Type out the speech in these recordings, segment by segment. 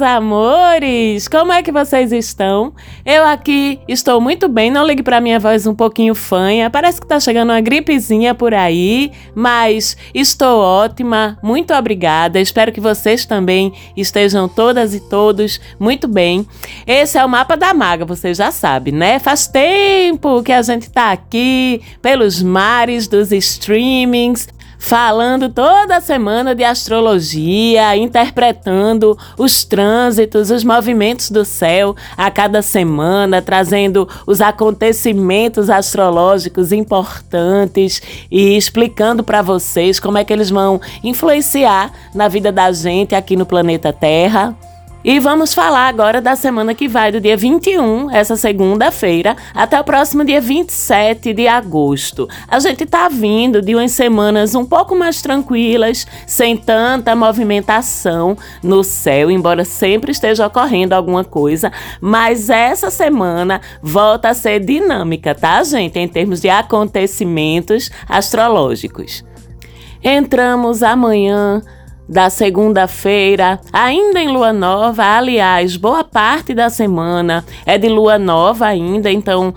meus amores! Como é que vocês estão? Eu aqui estou muito bem, não ligue para minha voz um pouquinho fanha, parece que tá chegando uma gripezinha por aí, mas estou ótima, muito obrigada. Espero que vocês também estejam todas e todos muito bem. Esse é o mapa da maga, você já sabe, né? Faz tempo que a gente tá aqui pelos mares dos streamings, falando toda semana de astrologia, interpretando os trânsitos, os movimentos do céu a cada semana, trazendo os acontecimentos astrológicos importantes e explicando para vocês como é que eles vão influenciar na vida da gente aqui no planeta Terra. E vamos falar agora da semana que vai do dia 21, essa segunda-feira, até o próximo dia 27 de agosto. A gente tá vindo de umas semanas um pouco mais tranquilas, sem tanta movimentação no céu, embora sempre esteja ocorrendo alguma coisa, mas essa semana volta a ser dinâmica, tá, gente, em termos de acontecimentos astrológicos. Entramos amanhã da segunda-feira, ainda em lua nova. Aliás, boa parte da semana é de lua nova ainda, então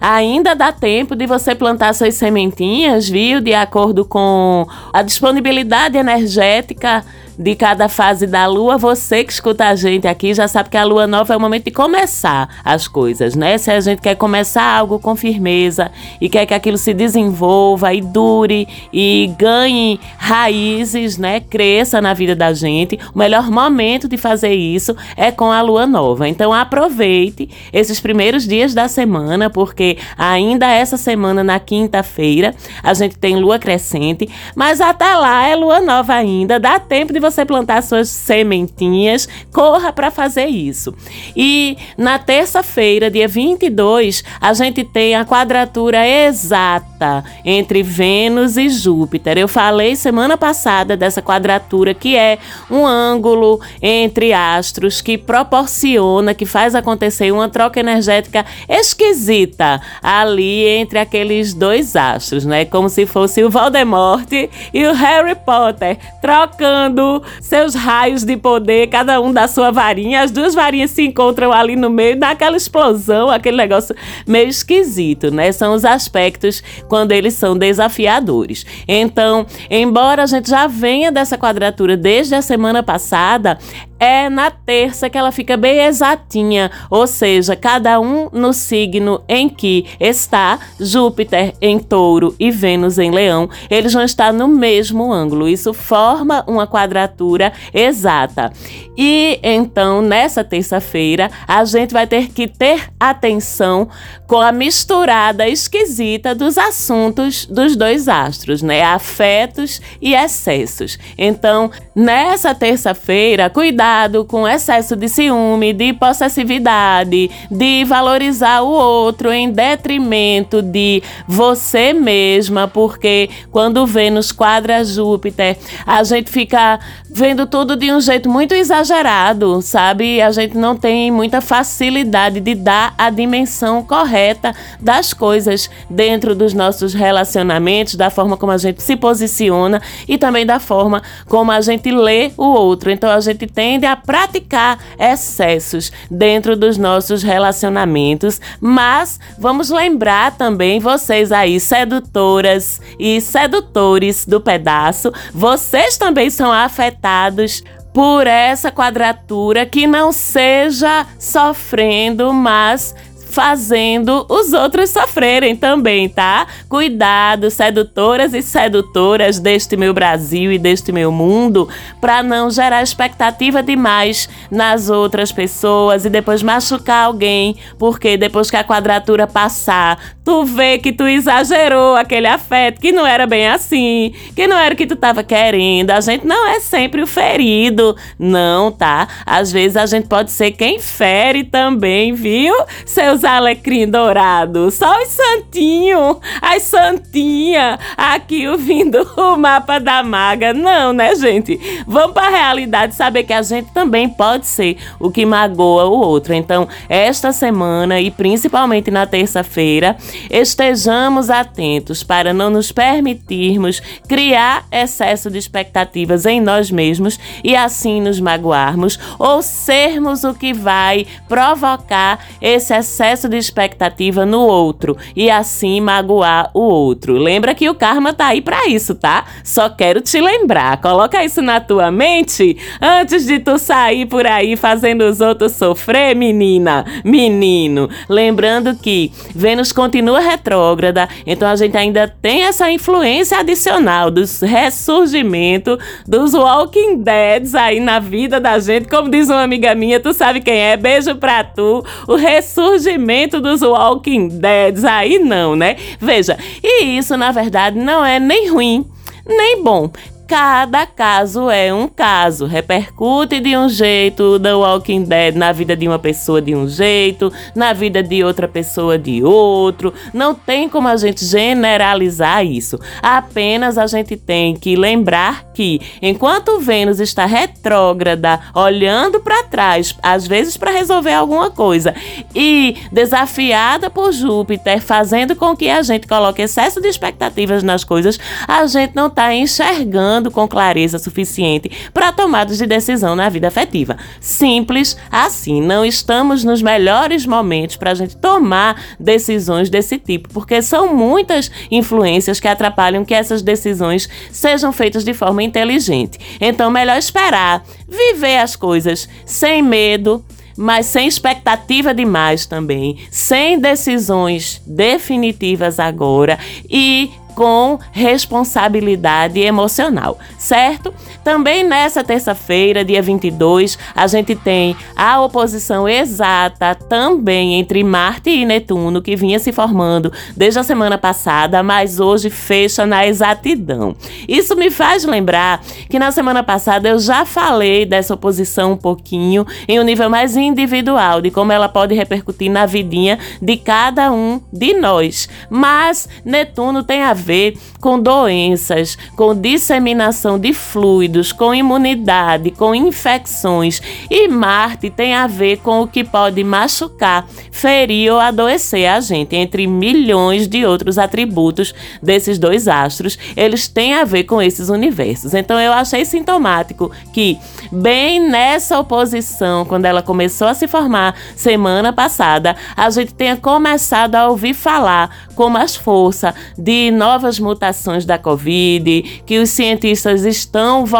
ainda dá tempo de você plantar suas sementinhas, viu? De acordo com a disponibilidade energética de cada fase da lua, você que escuta a gente aqui já sabe que a lua nova é o momento de começar as coisas, né? Se a gente quer começar algo com firmeza e quer que aquilo se desenvolva e dure e ganhe raízes, né? Cresça na vida da gente, o melhor momento de fazer isso é com a lua nova. Então aproveite esses primeiros dias da semana, porque ainda essa semana, na quinta-feira, a gente tem lua crescente, mas até lá é lua nova ainda, dá tempo de você você plantar suas sementinhas, corra para fazer isso. E na terça-feira, dia 22, a gente tem a quadratura exata entre Vênus e Júpiter. Eu falei semana passada dessa quadratura que é um ângulo entre astros que proporciona, que faz acontecer uma troca energética esquisita ali entre aqueles dois astros, né? Como se fosse o Voldemort e o Harry Potter trocando seus raios de poder, cada um da sua varinha. As duas varinhas se encontram ali no meio, dá aquela explosão, aquele negócio meio esquisito, né? São os aspectos quando eles são desafiadores. Então, embora a gente já venha dessa quadratura desde a semana passada, é na terça que ela fica bem exatinha, ou seja, cada um no signo em que está Júpiter em Touro e Vênus em Leão, eles vão estar no mesmo ângulo. Isso forma uma quadratura exata. E então, nessa terça-feira, a gente vai ter que ter atenção com a misturada esquisita dos assuntos dos dois astros, né? Afetos e excessos. Então, nessa terça-feira, cuidado cuidado com excesso de ciúme, de possessividade, de valorizar o outro em detrimento de você mesma, porque quando Vênus quadra Júpiter, a gente fica vendo tudo de um jeito muito exagerado, sabe? A gente não tem muita facilidade de dar a dimensão correta das coisas dentro dos nossos relacionamentos, da forma como a gente se posiciona e também da forma como a gente lê o outro. Então a gente tem tende a praticar excessos dentro dos nossos relacionamentos, mas vamos lembrar também vocês aí, sedutoras e sedutores do pedaço, vocês também são afetados por essa quadratura que não seja sofrendo, mas fazendo os outros sofrerem também, tá? Cuidado, sedutoras e sedutoras deste meu Brasil e deste meu mundo, para não gerar expectativa demais nas outras pessoas e depois machucar alguém, porque depois que a quadratura passar, tu vê que tu exagerou aquele afeto, que não era bem assim, que não era o que tu tava querendo. A gente não é sempre o ferido, não, tá? Às vezes a gente pode ser quem fere também, viu? Seus os alecrim dourado, só os santinhos, as santinhas, aqui ouvindo o mapa da maga. Não, né, gente? Vamos para a realidade saber que a gente também pode ser o que magoa o outro. Então, esta semana e principalmente na terça-feira, estejamos atentos para não nos permitirmos criar excesso de expectativas em nós mesmos e assim nos magoarmos ou sermos o que vai provocar esse excesso de expectativa no outro e assim magoar o outro. Lembra que o karma tá aí para isso, tá? Só quero te lembrar. Coloca isso na tua mente antes de tu sair por aí fazendo os outros sofrer, menina, menino. Lembrando que Vênus continua retrógrada, então a gente ainda tem essa influência adicional dos ressurgimento dos Walking Deads aí na vida da gente. Como diz uma amiga minha, tu sabe quem é? Beijo pra tu. O ressurgimento dos Walking Deads aí não, né? Veja, e isso na verdade não é nem ruim nem bom. Cada caso é um caso. Repercute de um jeito The Walking Dead na vida de uma pessoa de um jeito, na vida de outra pessoa de outro. Não tem como a gente generalizar isso. Apenas a gente tem que lembrar que enquanto Vênus está retrógrada, olhando para trás, às vezes para resolver alguma coisa, e desafiada por Júpiter, fazendo com que a gente coloque excesso de expectativas nas coisas, a gente não está enxergando com clareza suficiente para tomadas de decisão na vida afetiva. Simples assim, não estamos nos melhores momentos para a gente tomar decisões desse tipo, porque são muitas influências que atrapalham que essas decisões sejam feitas de forma inteligente. Então, melhor esperar, viver as coisas sem medo, mas sem expectativa demais também, sem decisões definitivas agora e com responsabilidade emocional, certo? Também nessa terça-feira, dia 22, a gente tem a oposição exata também entre Marte e Netuno, que vinha se formando desde a semana passada, mas hoje fecha na exatidão. Isso me faz lembrar que na semana passada eu já falei dessa oposição um pouquinho em um nível mais individual, de como ela pode repercutir na vidinha de cada um de nós. Mas Netuno tem a ver com doenças, com disseminação de fluidos, com imunidade, com infecções. E Marte tem a ver com o que pode machucar, ferir ou adoecer a gente, entre milhões de outros atributos desses dois astros. Eles têm a ver com esses universos. Então eu achei sintomático que, bem nessa oposição, quando ela começou a se formar semana passada, a gente tenha começado a ouvir falar com mais força de novas mutações da Covid, que os cientistas estão voltando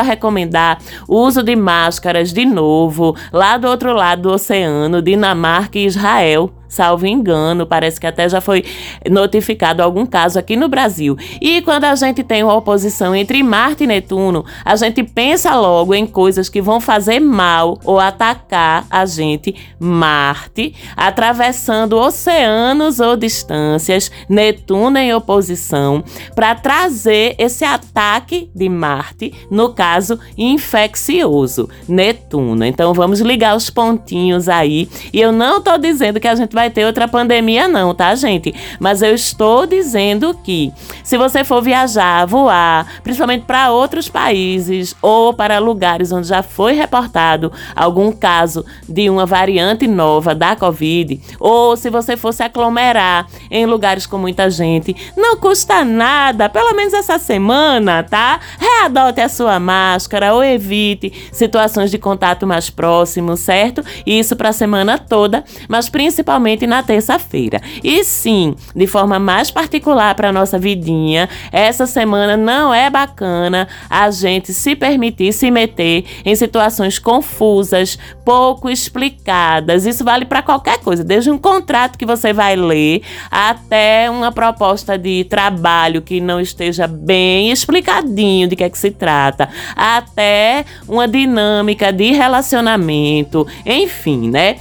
a recomendar o uso de máscaras de novo, lá do outro lado do oceano, Dinamarca e Israel salvo engano, parece que até já foi notificado algum caso aqui no Brasil. E quando a gente tem uma oposição entre Marte e Netuno, a gente pensa logo em coisas que vão fazer mal ou atacar a gente. Marte, atravessando oceanos ou distâncias, Netuno em oposição, para trazer esse ataque de Marte, no caso infeccioso, Netuno. Então vamos ligar os pontinhos aí. E eu não estou dizendo que a gente vai vai ter outra pandemia, não, tá, gente? Mas eu estou dizendo que se você for viajar, voar, principalmente para outros países ou para lugares onde já foi reportado algum caso de uma variante nova da Covid, ou se você fosse aglomerar em lugares com muita gente, não custa nada, pelo menos essa semana, tá? Readote a sua máscara ou evite situações de contato mais próximo, certo? Isso para a semana toda, mas principalmente somente na terça-feira. E sim, de forma mais particular para nossa vidinha, essa semana não é bacana a gente se permitir se meter em situações confusas, pouco explicadas. Isso vale para qualquer coisa, desde um contrato que você vai ler até uma proposta de trabalho que não esteja bem explicadinho de que é que se trata, até uma dinâmica de relacionamento, enfim, né?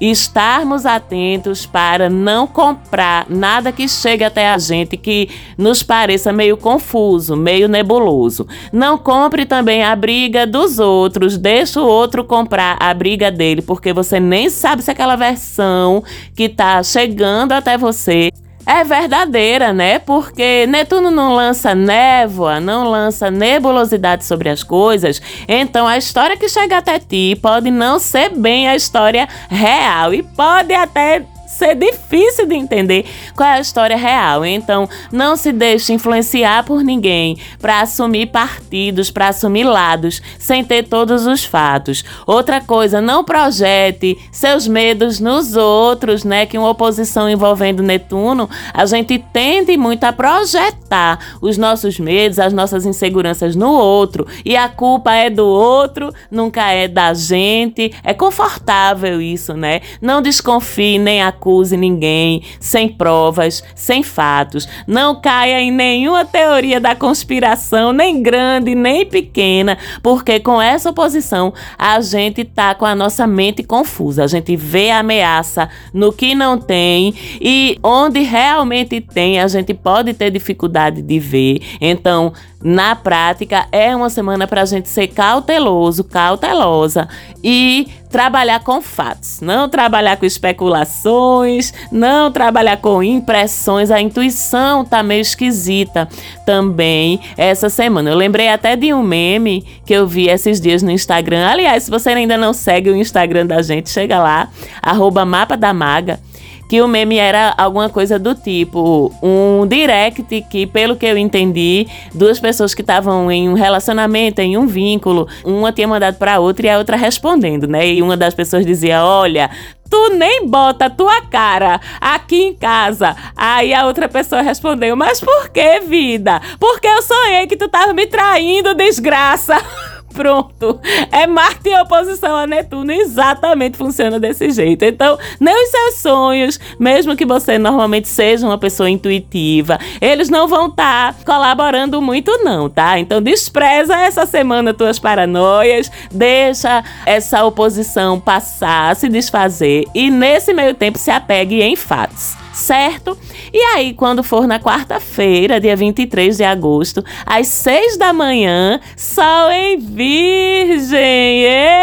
Estarmos atentos para não comprar nada que chegue até a gente que nos pareça meio confuso, meio nebuloso. Não compre também a briga dos outros, deixa o outro comprar a briga dele, porque você nem sabe se aquela versão que está chegando até você é verdadeira, né? Porque Netuno não lança névoa, não lança nebulosidade sobre as coisas. Então a história que chega até ti pode não ser bem a história real e pode até ser difícil de entender qual é a história real. Então, não se deixe influenciar por ninguém para assumir partidos, para assumir lados, sem ter todos os fatos. Outra coisa, não projete seus medos nos outros, né? Que uma oposição envolvendo Netuno, a gente tende muito a projetar os nossos medos, as nossas inseguranças no outro. E a culpa é do outro, nunca é da gente. É confortável isso, né? Não desconfie nem a acuse ninguém, sem provas, sem fatos. Não caia em nenhuma teoria da conspiração, nem grande, nem pequena, porque com essa oposição a gente tá com a nossa mente confusa. A gente vê a ameaça no que não tem e onde realmente tem, a gente pode ter dificuldade de ver. Então, na prática, é uma semana para a gente ser cauteloso, cautelosa e trabalhar com fatos, não trabalhar com especulações, não trabalhar com impressões. A intuição tá meio esquisita também essa semana. Eu lembrei até de um meme que eu vi esses dias no Instagram. Aliás, se você ainda não segue o Instagram da gente, chega lá, arroba mapa da maga que o meme era alguma coisa do tipo um direct que, pelo que eu entendi, duas pessoas que estavam em um relacionamento, em um vínculo, uma tinha mandado para outra e a outra respondendo, né? E uma das pessoas dizia: "Olha, Tu nem bota tua cara aqui em casa. Aí a outra pessoa respondeu: Mas por que, vida? Porque eu sonhei que tu tava me traindo, desgraça. Pronto. É Marte em oposição a Netuno. Exatamente funciona desse jeito. Então, nem os seus sonhos, mesmo que você normalmente seja uma pessoa intuitiva, eles não vão estar tá colaborando muito, não, tá? Então, despreza essa semana tuas paranoias, deixa essa oposição passar, se desfazer e, nesse meio tempo, se apegue em fatos certo? E aí, quando for na quarta-feira, dia 23 de agosto, às 6 da manhã, Sol em Virgem! Ê!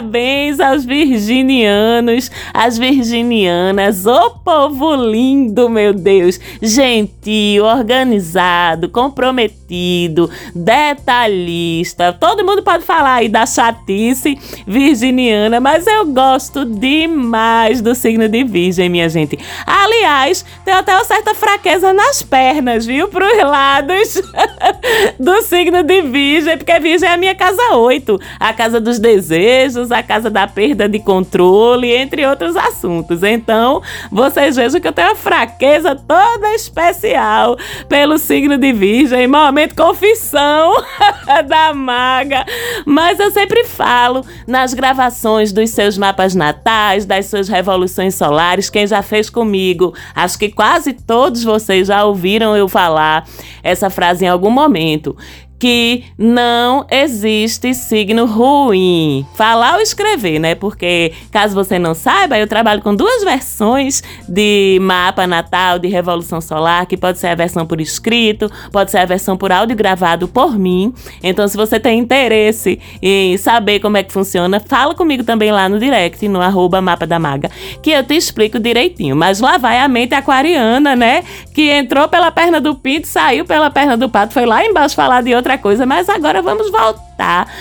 Parabéns aos virginianos, às virginianas, ô povo lindo, meu Deus! Gentil, organizado, comprometido, detalhista. Todo mundo pode falar aí da chatice virginiana, mas eu gosto demais do signo de Virgem, minha gente. Aliás, tem até uma certa fraqueza nas pernas, viu? Para os lados do signo de Virgem, porque Virgem é a minha casa 8, a casa dos desejos, a casa da perda de controle, entre outros assuntos. Então, vocês vejam que eu tenho uma fraqueza toda especial pelo signo de Virgem. Momento confissão da maga. Mas eu sempre falo nas gravações dos seus mapas natais, das suas revoluções solares, quem já fez comigo comigo. Acho que quase todos vocês já ouviram eu falar essa frase em algum momento que não existe signo ruim. Falar ou escrever, né? Porque, caso você não saiba, eu trabalho com duas versões de mapa natal, de Revolução Solar, que pode ser a versão por escrito, pode ser a versão por áudio gravado por mim. Então, se você tem interesse em saber como é que funciona, fala comigo também lá no direct, no arroba mapa da maga, que eu te explico direitinho. Mas lá vai a mente aquariana, né? Que entrou pela perna do pinto, saiu pela perna do pato, foi lá embaixo falar de outra outra coisa, mas agora vamos voltar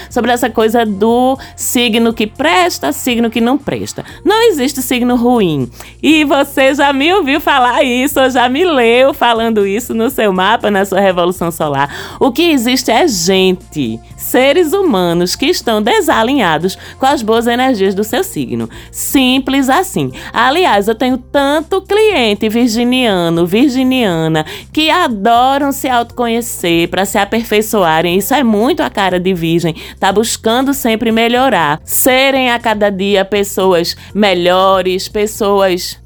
sobre essa coisa do signo que presta, signo que não presta. Não existe signo ruim. E você já me ouviu falar isso, ou já me leu falando isso no seu mapa, na sua revolução solar. O que existe é gente, seres humanos que estão desalinhados com as boas energias do seu signo. Simples assim. Aliás, eu tenho tanto cliente virginiano, virginiana, que adoram se autoconhecer para se aperfeiçoar abençoarem. Isso é muito a cara de virgem. Tá buscando sempre melhorar. Serem a cada dia pessoas melhores, pessoas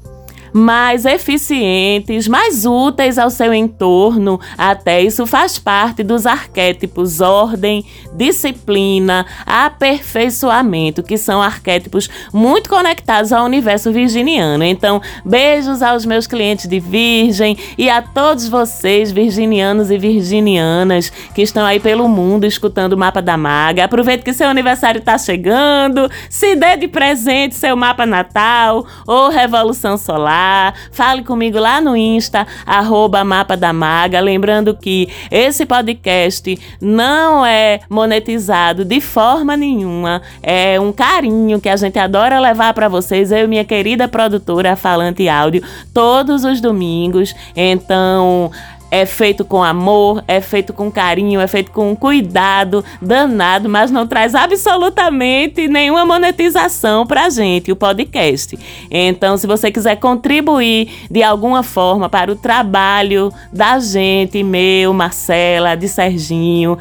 mais eficientes, mais úteis ao seu entorno. Até isso faz parte dos arquétipos ordem, disciplina, aperfeiçoamento, que são arquétipos muito conectados ao universo virginiano. Então, beijos aos meus clientes de Virgem e a todos vocês, virginianos e virginianas, que estão aí pelo mundo escutando o mapa da maga. Aproveite que seu aniversário está chegando, se dê de presente seu mapa natal ou revolução solar. Fale comigo lá no Insta, arroba mapa da maga. Lembrando que esse podcast não é monetizado de forma nenhuma. É um carinho que a gente adora levar para vocês, eu e minha querida produtora Falante Áudio, todos os domingos. Então, é feito com amor, é feito com carinho, é feito com cuidado danado, mas não traz absolutamente nenhuma monetização pra gente, o podcast. Então, se você quiser contribuir de alguma forma para o trabalho da gente, meu, Marcela, de Serginho,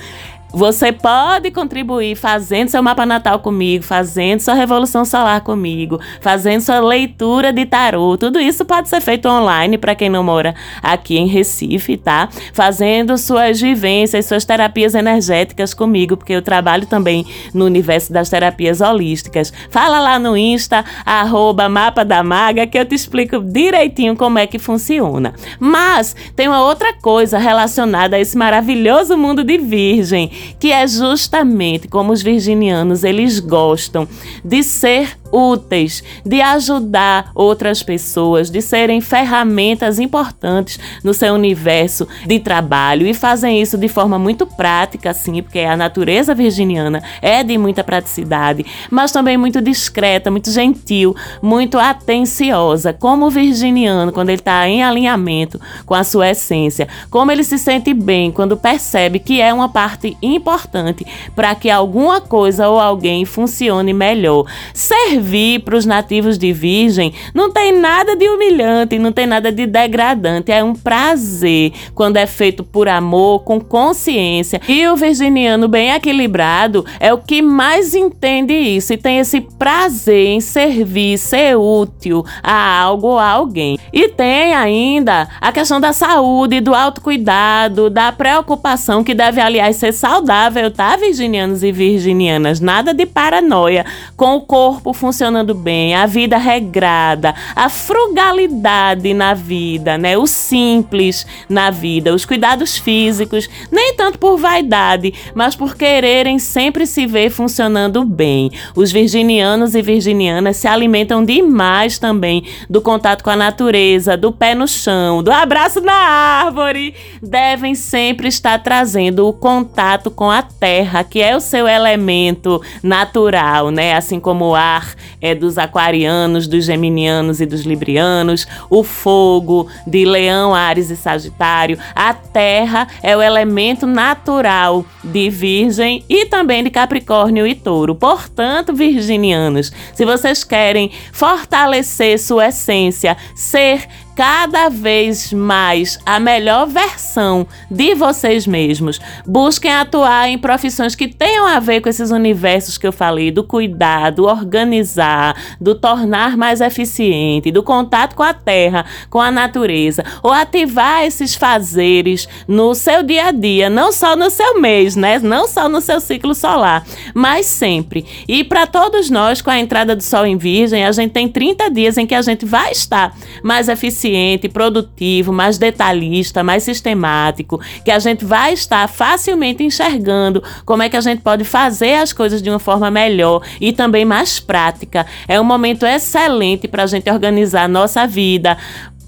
você pode contribuir fazendo seu mapa natal comigo, fazendo sua revolução solar comigo, fazendo sua leitura de tarô. Tudo isso pode ser feito online para quem não mora aqui em Recife, tá? Fazendo suas vivências, suas terapias energéticas comigo, porque eu trabalho também no universo das terapias holísticas. Fala lá no Insta, arroba mapa da maga, que eu te explico direitinho como é que funciona. Mas tem uma outra coisa relacionada a esse maravilhoso mundo de virgem que é justamente como os virginianos eles gostam de ser úteis, de ajudar outras pessoas, de serem ferramentas importantes no seu universo de trabalho e fazem isso de forma muito prática, sim, porque a natureza virginiana é de muita praticidade, mas também muito discreta, muito gentil, muito atenciosa. Como o virginiano, quando ele está em alinhamento com a sua essência, como ele se sente bem quando percebe que é uma parte importante para que alguma coisa ou alguém funcione melhor. Servir servir para os nativos de Virgem não tem nada de humilhante, não tem nada de degradante. É um prazer quando é feito por amor, com consciência. E o virginiano bem equilibrado é o que mais entende isso e tem esse prazer em servir, ser útil a algo ou a alguém. E tem ainda a questão da saúde, do autocuidado, da preocupação que deve, aliás, ser saudável, tá, virginianos e virginianas? Nada de paranoia com o corpo funcionando funcionando bem, a vida regrada, a frugalidade na vida, né? O simples na vida, os cuidados físicos, nem tanto por vaidade, mas por quererem sempre se ver funcionando bem. Os virginianos e virginianas se alimentam demais também do contato com a natureza, do pé no chão, do abraço na árvore. Devem sempre estar trazendo o contato com a terra, que é o seu elemento natural, né? Assim como o ar é dos aquarianos, dos geminianos e dos librianos, o fogo de Leão, Ares e Sagitário, a terra é o elemento natural de Virgem e também de Capricórnio e Touro. Portanto, virginianos, se vocês querem fortalecer sua essência, ser cada vez mais a melhor versão de vocês mesmos. Busquem atuar em profissões que tenham a ver com esses universos que eu falei, do cuidado, organizar, do tornar mais eficiente, do contato com a terra, com a natureza, ou ativar esses fazeres no seu dia a dia, não só no seu mês, né? Não só no seu ciclo solar, mas sempre. E para todos nós, com a entrada do sol em Virgem, a gente tem 30 dias em que a gente vai estar mais eficiente eficiente, produtivo, mais detalhista, mais sistemático, que a gente vai estar facilmente enxergando como é que a gente pode fazer as coisas de uma forma melhor e também mais prática. É um momento excelente para a gente organizar a nossa vida,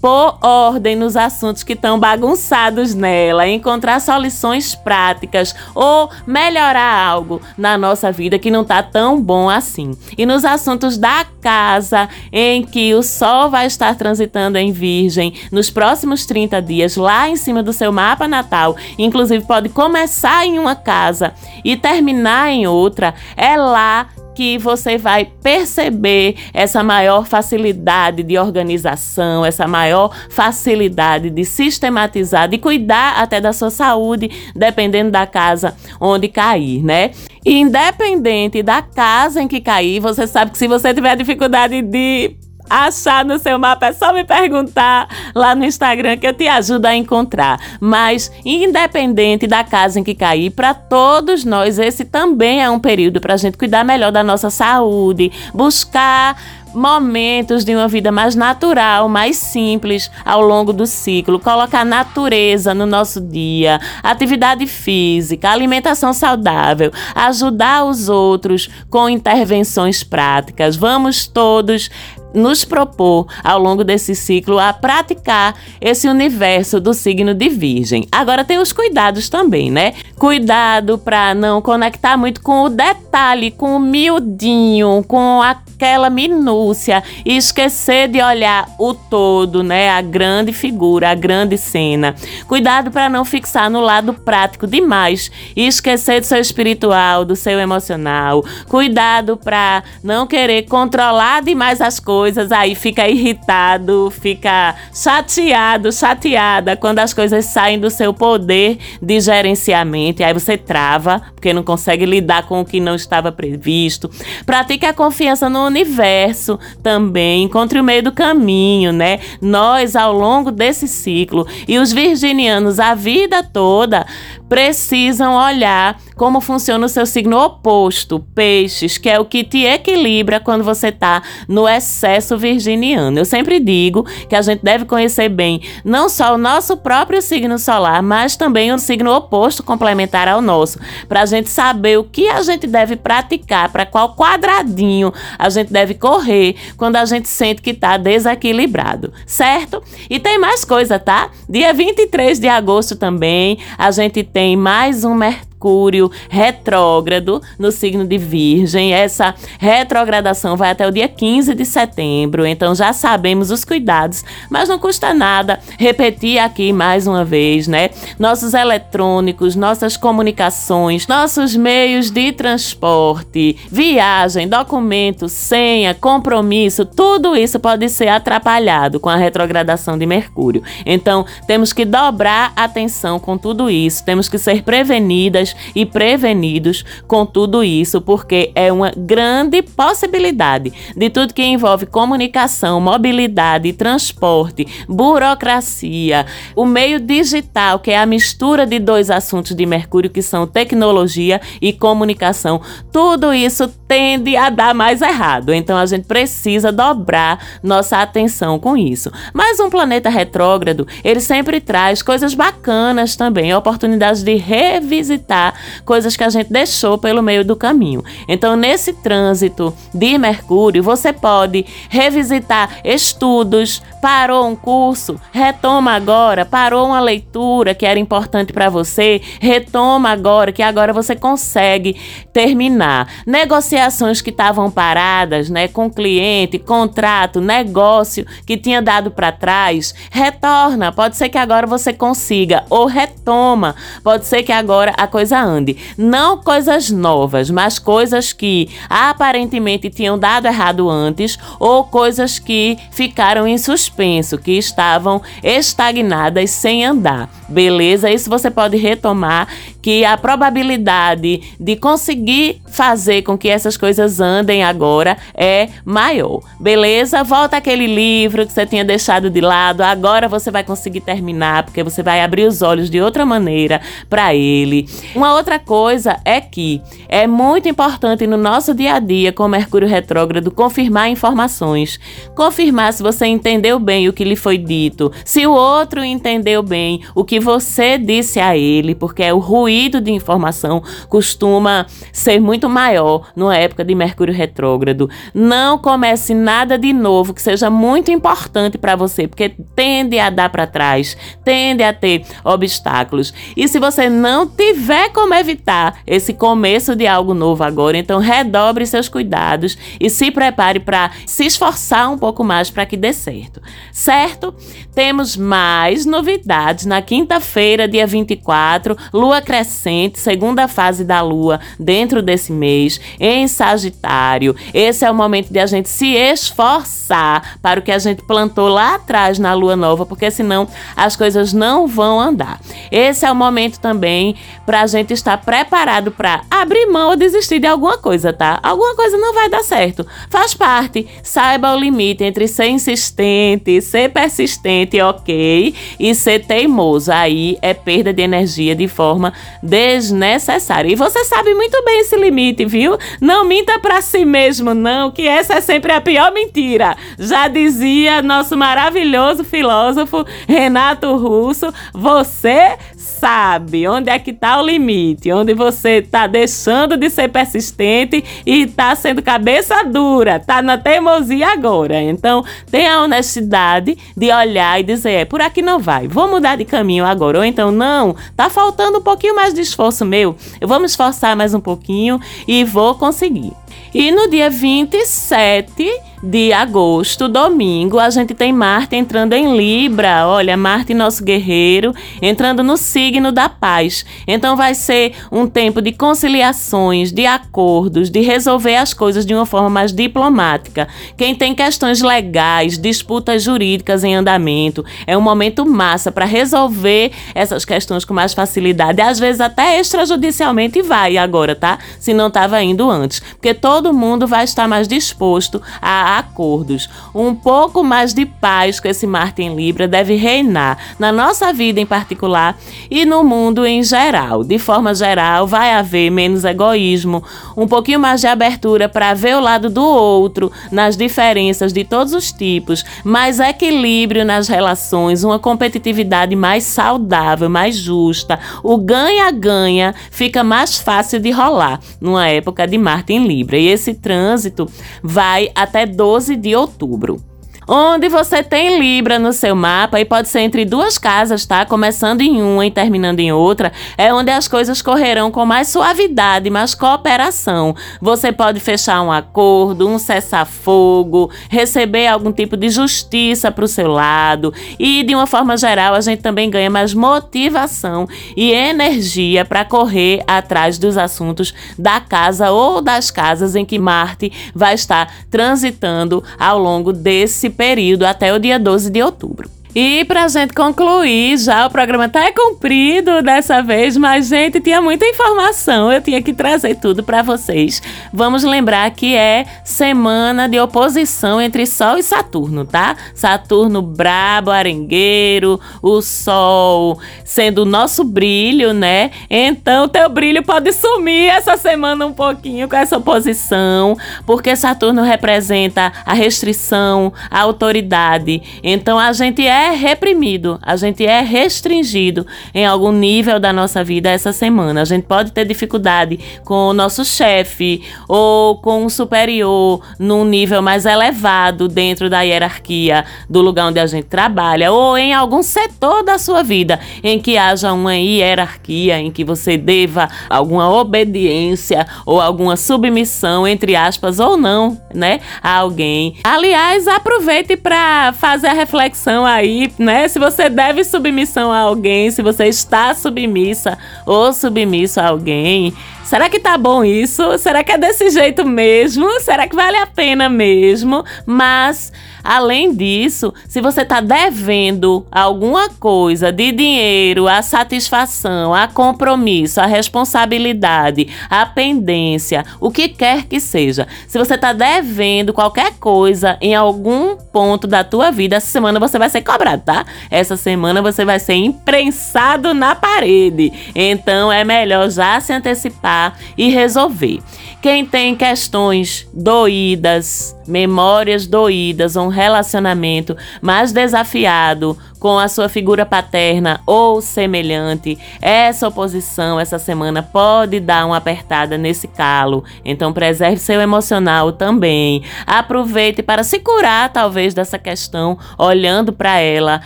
pôr ordem nos assuntos que estão bagunçados nela, encontrar soluções práticas ou melhorar algo na nossa vida que não está tão bom assim. E nos assuntos da casa, em que o Sol vai estar transitando em Virgem nos próximos 30 dias, lá em cima do seu mapa natal, inclusive pode começar em uma casa e terminar em outra, é lá que você vai perceber essa maior facilidade de organização, essa maior facilidade de sistematizar, de cuidar até da sua saúde, dependendo da casa onde cair, né? Independente da casa em que cair, você sabe que se você tiver dificuldade de achar no seu mapa, é só me perguntar lá no Instagram que eu te ajudo a encontrar. Mas, independente da casa em que cair, para todos nós, esse também é um período para a gente cuidar melhor da nossa saúde, buscar momentos de uma vida mais natural, mais simples ao longo do ciclo, colocar natureza no nosso dia, atividade física, alimentação saudável, ajudar os outros com intervenções práticas. Vamos todos nos propor ao longo desse ciclo a praticar esse universo do signo de Virgem. Agora tem os cuidados também, né? Cuidado para não conectar muito com o detalhe, com o miudinho, com aquela minúcia e esquecer de olhar o todo, né? A grande figura, a grande cena. Cuidado para não fixar no lado prático demais e esquecer do seu espiritual, do seu emocional. Cuidado para não querer controlar demais as coisas coisas, aí fica irritado, fica chateado, chateada quando as coisas saem do seu poder de gerenciamento. E aí você trava, porque não consegue lidar com o que não estava previsto. Pratique a confiança no universo também. Encontre o meio do caminho, né? Nós, ao longo desse ciclo, e os virginianos a vida toda, precisam olhar como funciona o seu signo oposto, peixes, que é o que te equilibra quando você está no excesso virginiano. Eu sempre digo que a gente deve conhecer bem não só o nosso próprio signo solar, mas também o signo oposto complementar ao nosso, para a gente saber o que a gente deve praticar, para qual quadradinho a gente deve correr quando a gente sente que está desequilibrado, certo? E tem mais coisa, tá? Dia 23 de agosto também a gente tem mais um Mercúrio Mercúrio retrógrado no signo de Virgem. Essa retrogradação vai até o dia 15 de setembro, então já sabemos os cuidados, mas não custa nada repetir aqui mais uma vez, né? Nossos eletrônicos, nossas comunicações, nossos meios de transporte, viagem, documento, senha, compromisso, tudo isso pode ser atrapalhado com a retrogradação de Mercúrio. Então, temos que dobrar atenção com tudo isso, temos que ser prevenidas e prevenidos com tudo isso, porque é uma grande possibilidade de tudo que envolve comunicação, mobilidade, transporte, burocracia, o meio digital, que é a mistura de dois assuntos de Mercúrio, que são tecnologia e comunicação. Tudo isso tende a dar mais errado. Então a gente precisa dobrar nossa atenção com isso. Mas um planeta retrógrado, ele sempre traz coisas bacanas também, oportunidades de revisitar coisas que a gente deixou pelo meio do caminho. Então, nesse trânsito de Mercúrio, você pode revisitar estudos, parou um curso, retoma agora, parou uma leitura que era importante para você, retoma agora, que agora você consegue terminar. Negociações que estavam paradas, né, com cliente, contrato, negócio que tinha dado para trás, retorna. Pode ser que agora você consiga ou retoma. Pode ser que agora a coisa coisa ande. Não coisas novas, mas coisas que aparentemente tinham dado errado antes ou coisas que ficaram em suspenso, que estavam estagnadas sem andar. Beleza? Isso você pode retomar que a probabilidade de conseguir fazer com que essas coisas andem agora é maior. Beleza? Volta aquele livro que você tinha deixado de lado, agora você vai conseguir terminar porque você vai abrir os olhos de outra maneira para ele. Uma outra coisa é que é muito importante no nosso dia a dia com Mercúrio retrógrado confirmar informações, confirmar se você entendeu bem o que lhe foi dito, se o outro entendeu bem o que você disse a ele, porque é o ruído de informação costuma ser muito maior numa época de Mercúrio retrógrado. Não comece nada de novo que seja muito importante para você, porque tende a dar para trás, tende a ter obstáculos. E se você não tiver como evitar esse começo de algo novo agora, então redobre seus cuidados e se prepare para se esforçar um pouco mais para que dê certo. Certo? Temos mais novidades na quinta quinta-feira, dia 24, lua crescente crescente, segunda fase da lua dentro desse mês, em Sagitário. Esse é o momento de a gente se esforçar para o que a gente plantou lá atrás na lua nova, porque senão as coisas não vão andar. Esse é o momento também para a gente estar preparado para abrir mão ou desistir de alguma coisa, tá? Alguma coisa não vai dar certo. Faz parte. Saiba o limite entre ser insistente, ser persistente, ok, e ser teimoso. Aí é perda de energia de forma desnecessária. E você sabe muito bem esse limite, viu? Não minta para si mesmo, não, que essa é sempre a pior mentira. Já dizia nosso maravilhoso filósofo Renato Russo, você sabe onde é que está o limite, onde você está deixando de ser persistente e está sendo cabeça dura, está na teimosia agora. Então, tenha a honestidade de olhar e dizer, é, por aqui não vai, vou mudar de caminho agora. Ou então, não, tá faltando um pouquinho mais de esforço meu, eu vou me esforçar mais um pouquinho e vou conseguir. E no dia 27 de agosto, domingo, a gente tem Marte entrando em Libra. Olha, Marte, nosso guerreiro, entrando no signo da paz. Então vai ser um tempo de conciliações, de acordos, de resolver as coisas de uma forma mais diplomática. Quem tem questões legais, disputas jurídicas em andamento, é um momento massa para resolver essas questões com mais facilidade, às vezes até extrajudicialmente vai agora, tá? Se não estava indo antes, porque todo mundo vai estar mais disposto a acordos. Um pouco mais de paz com esse Marte em Libra deve reinar na nossa vida em particular e no mundo em geral. De forma geral, vai haver menos egoísmo, um pouquinho mais de abertura para ver o lado do outro, nas diferenças de todos os tipos, mais equilíbrio nas relações, uma competitividade mais saudável, mais justa. O ganha-ganha fica mais fácil de rolar numa época de Marte em Libra. E esse trânsito vai até 12 de outubro onde você tem Libra no seu mapa e pode ser entre duas casas, tá? Começando em uma e terminando em outra, é onde as coisas correrão com mais suavidade, mais cooperação. Você pode fechar um acordo, um cessar-fogo, receber algum tipo de justiça para o seu lado e, de uma forma geral, a gente também ganha mais motivação e energia para correr atrás dos assuntos da casa ou das casas em que Marte vai estar transitando ao longo desse período até o dia 12 de outubro. E pra gente concluir, já o programa tá comprido dessa vez, mas gente, tinha muita informação, eu tinha que trazer tudo para vocês. Vamos lembrar que é semana de oposição entre Sol e Saturno, tá? Saturno brabo, arengueiro, o Sol sendo o nosso brilho, né? Então, teu brilho pode sumir essa semana um pouquinho com essa oposição, porque Saturno representa a restrição, a autoridade. Então, a gente é é reprimido, a gente é restringido em algum nível da nossa vida essa semana. A gente pode ter dificuldade com o nosso chefe ou com um superior num nível mais elevado dentro da hierarquia do lugar onde a gente trabalha ou em algum setor da sua vida em que haja uma hierarquia, em que você deva alguma obediência ou alguma submissão, entre aspas, ou não, né, a alguém. Aliás, aproveite para fazer a reflexão aí né? Se você deve submissão a alguém, se você está submissa ou submisso a alguém, será que tá bom isso? Será que é desse jeito mesmo? Será que vale a pena mesmo? Mas Além disso, se você está devendo alguma coisa de dinheiro, a satisfação, a compromisso, a responsabilidade, a pendência, o que quer que seja, se você está devendo qualquer coisa em algum ponto da tua vida, essa semana você vai ser cobrado, tá? Essa semana você vai ser imprensado na parede. Então é melhor já se antecipar e resolver. Quem tem questões doídas, memórias doídas, um relacionamento mais desafiado com a sua figura paterna ou semelhante, essa oposição essa semana pode dar uma apertada nesse calo. Então preserve seu emocional também. Aproveite para se curar talvez dessa questão, olhando para ela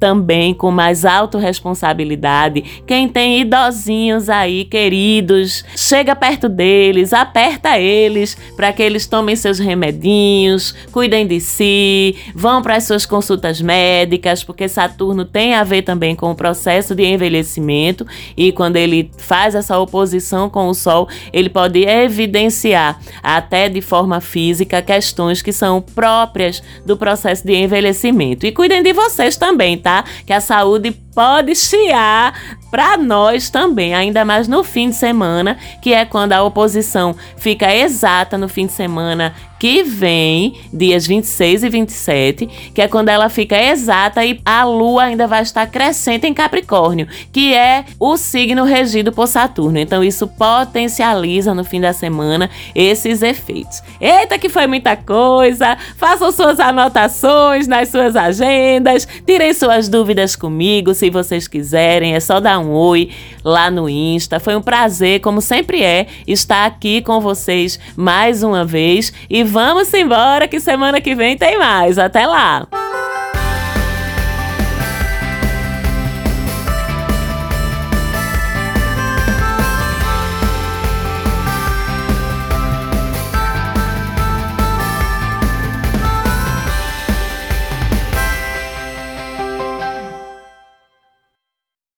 também com mais autorresponsabilidade. Quem tem idosinhos aí queridos, chega perto deles, aperta eles para que eles tomem seus remedinhos, cuidem de si, vão para as suas consultas médicas, porque Saturno tem a ver também com o processo de envelhecimento e quando ele faz essa oposição com o Sol, ele pode evidenciar até de forma física questões que são próprias do processo de envelhecimento. E cuidem de vocês também, tá? Que a saúde pode chiar para nós também, ainda mais no fim de semana, que é quando a oposição fica exata no fim de semana que vem, dias 26 e 27, que é quando ela fica exata e a lua ainda vai estar crescente em Capricórnio, que é o signo regido por Saturno. Então isso potencializa no fim da semana esses efeitos. Eita, que foi muita coisa! Façam suas anotações nas suas agendas, tirem suas dúvidas comigo se vocês quiserem, é só dar um oi lá no Insta. Foi um prazer, como sempre é, estar aqui com vocês mais uma vez e vamos embora que semana que vem tem mais. Até lá!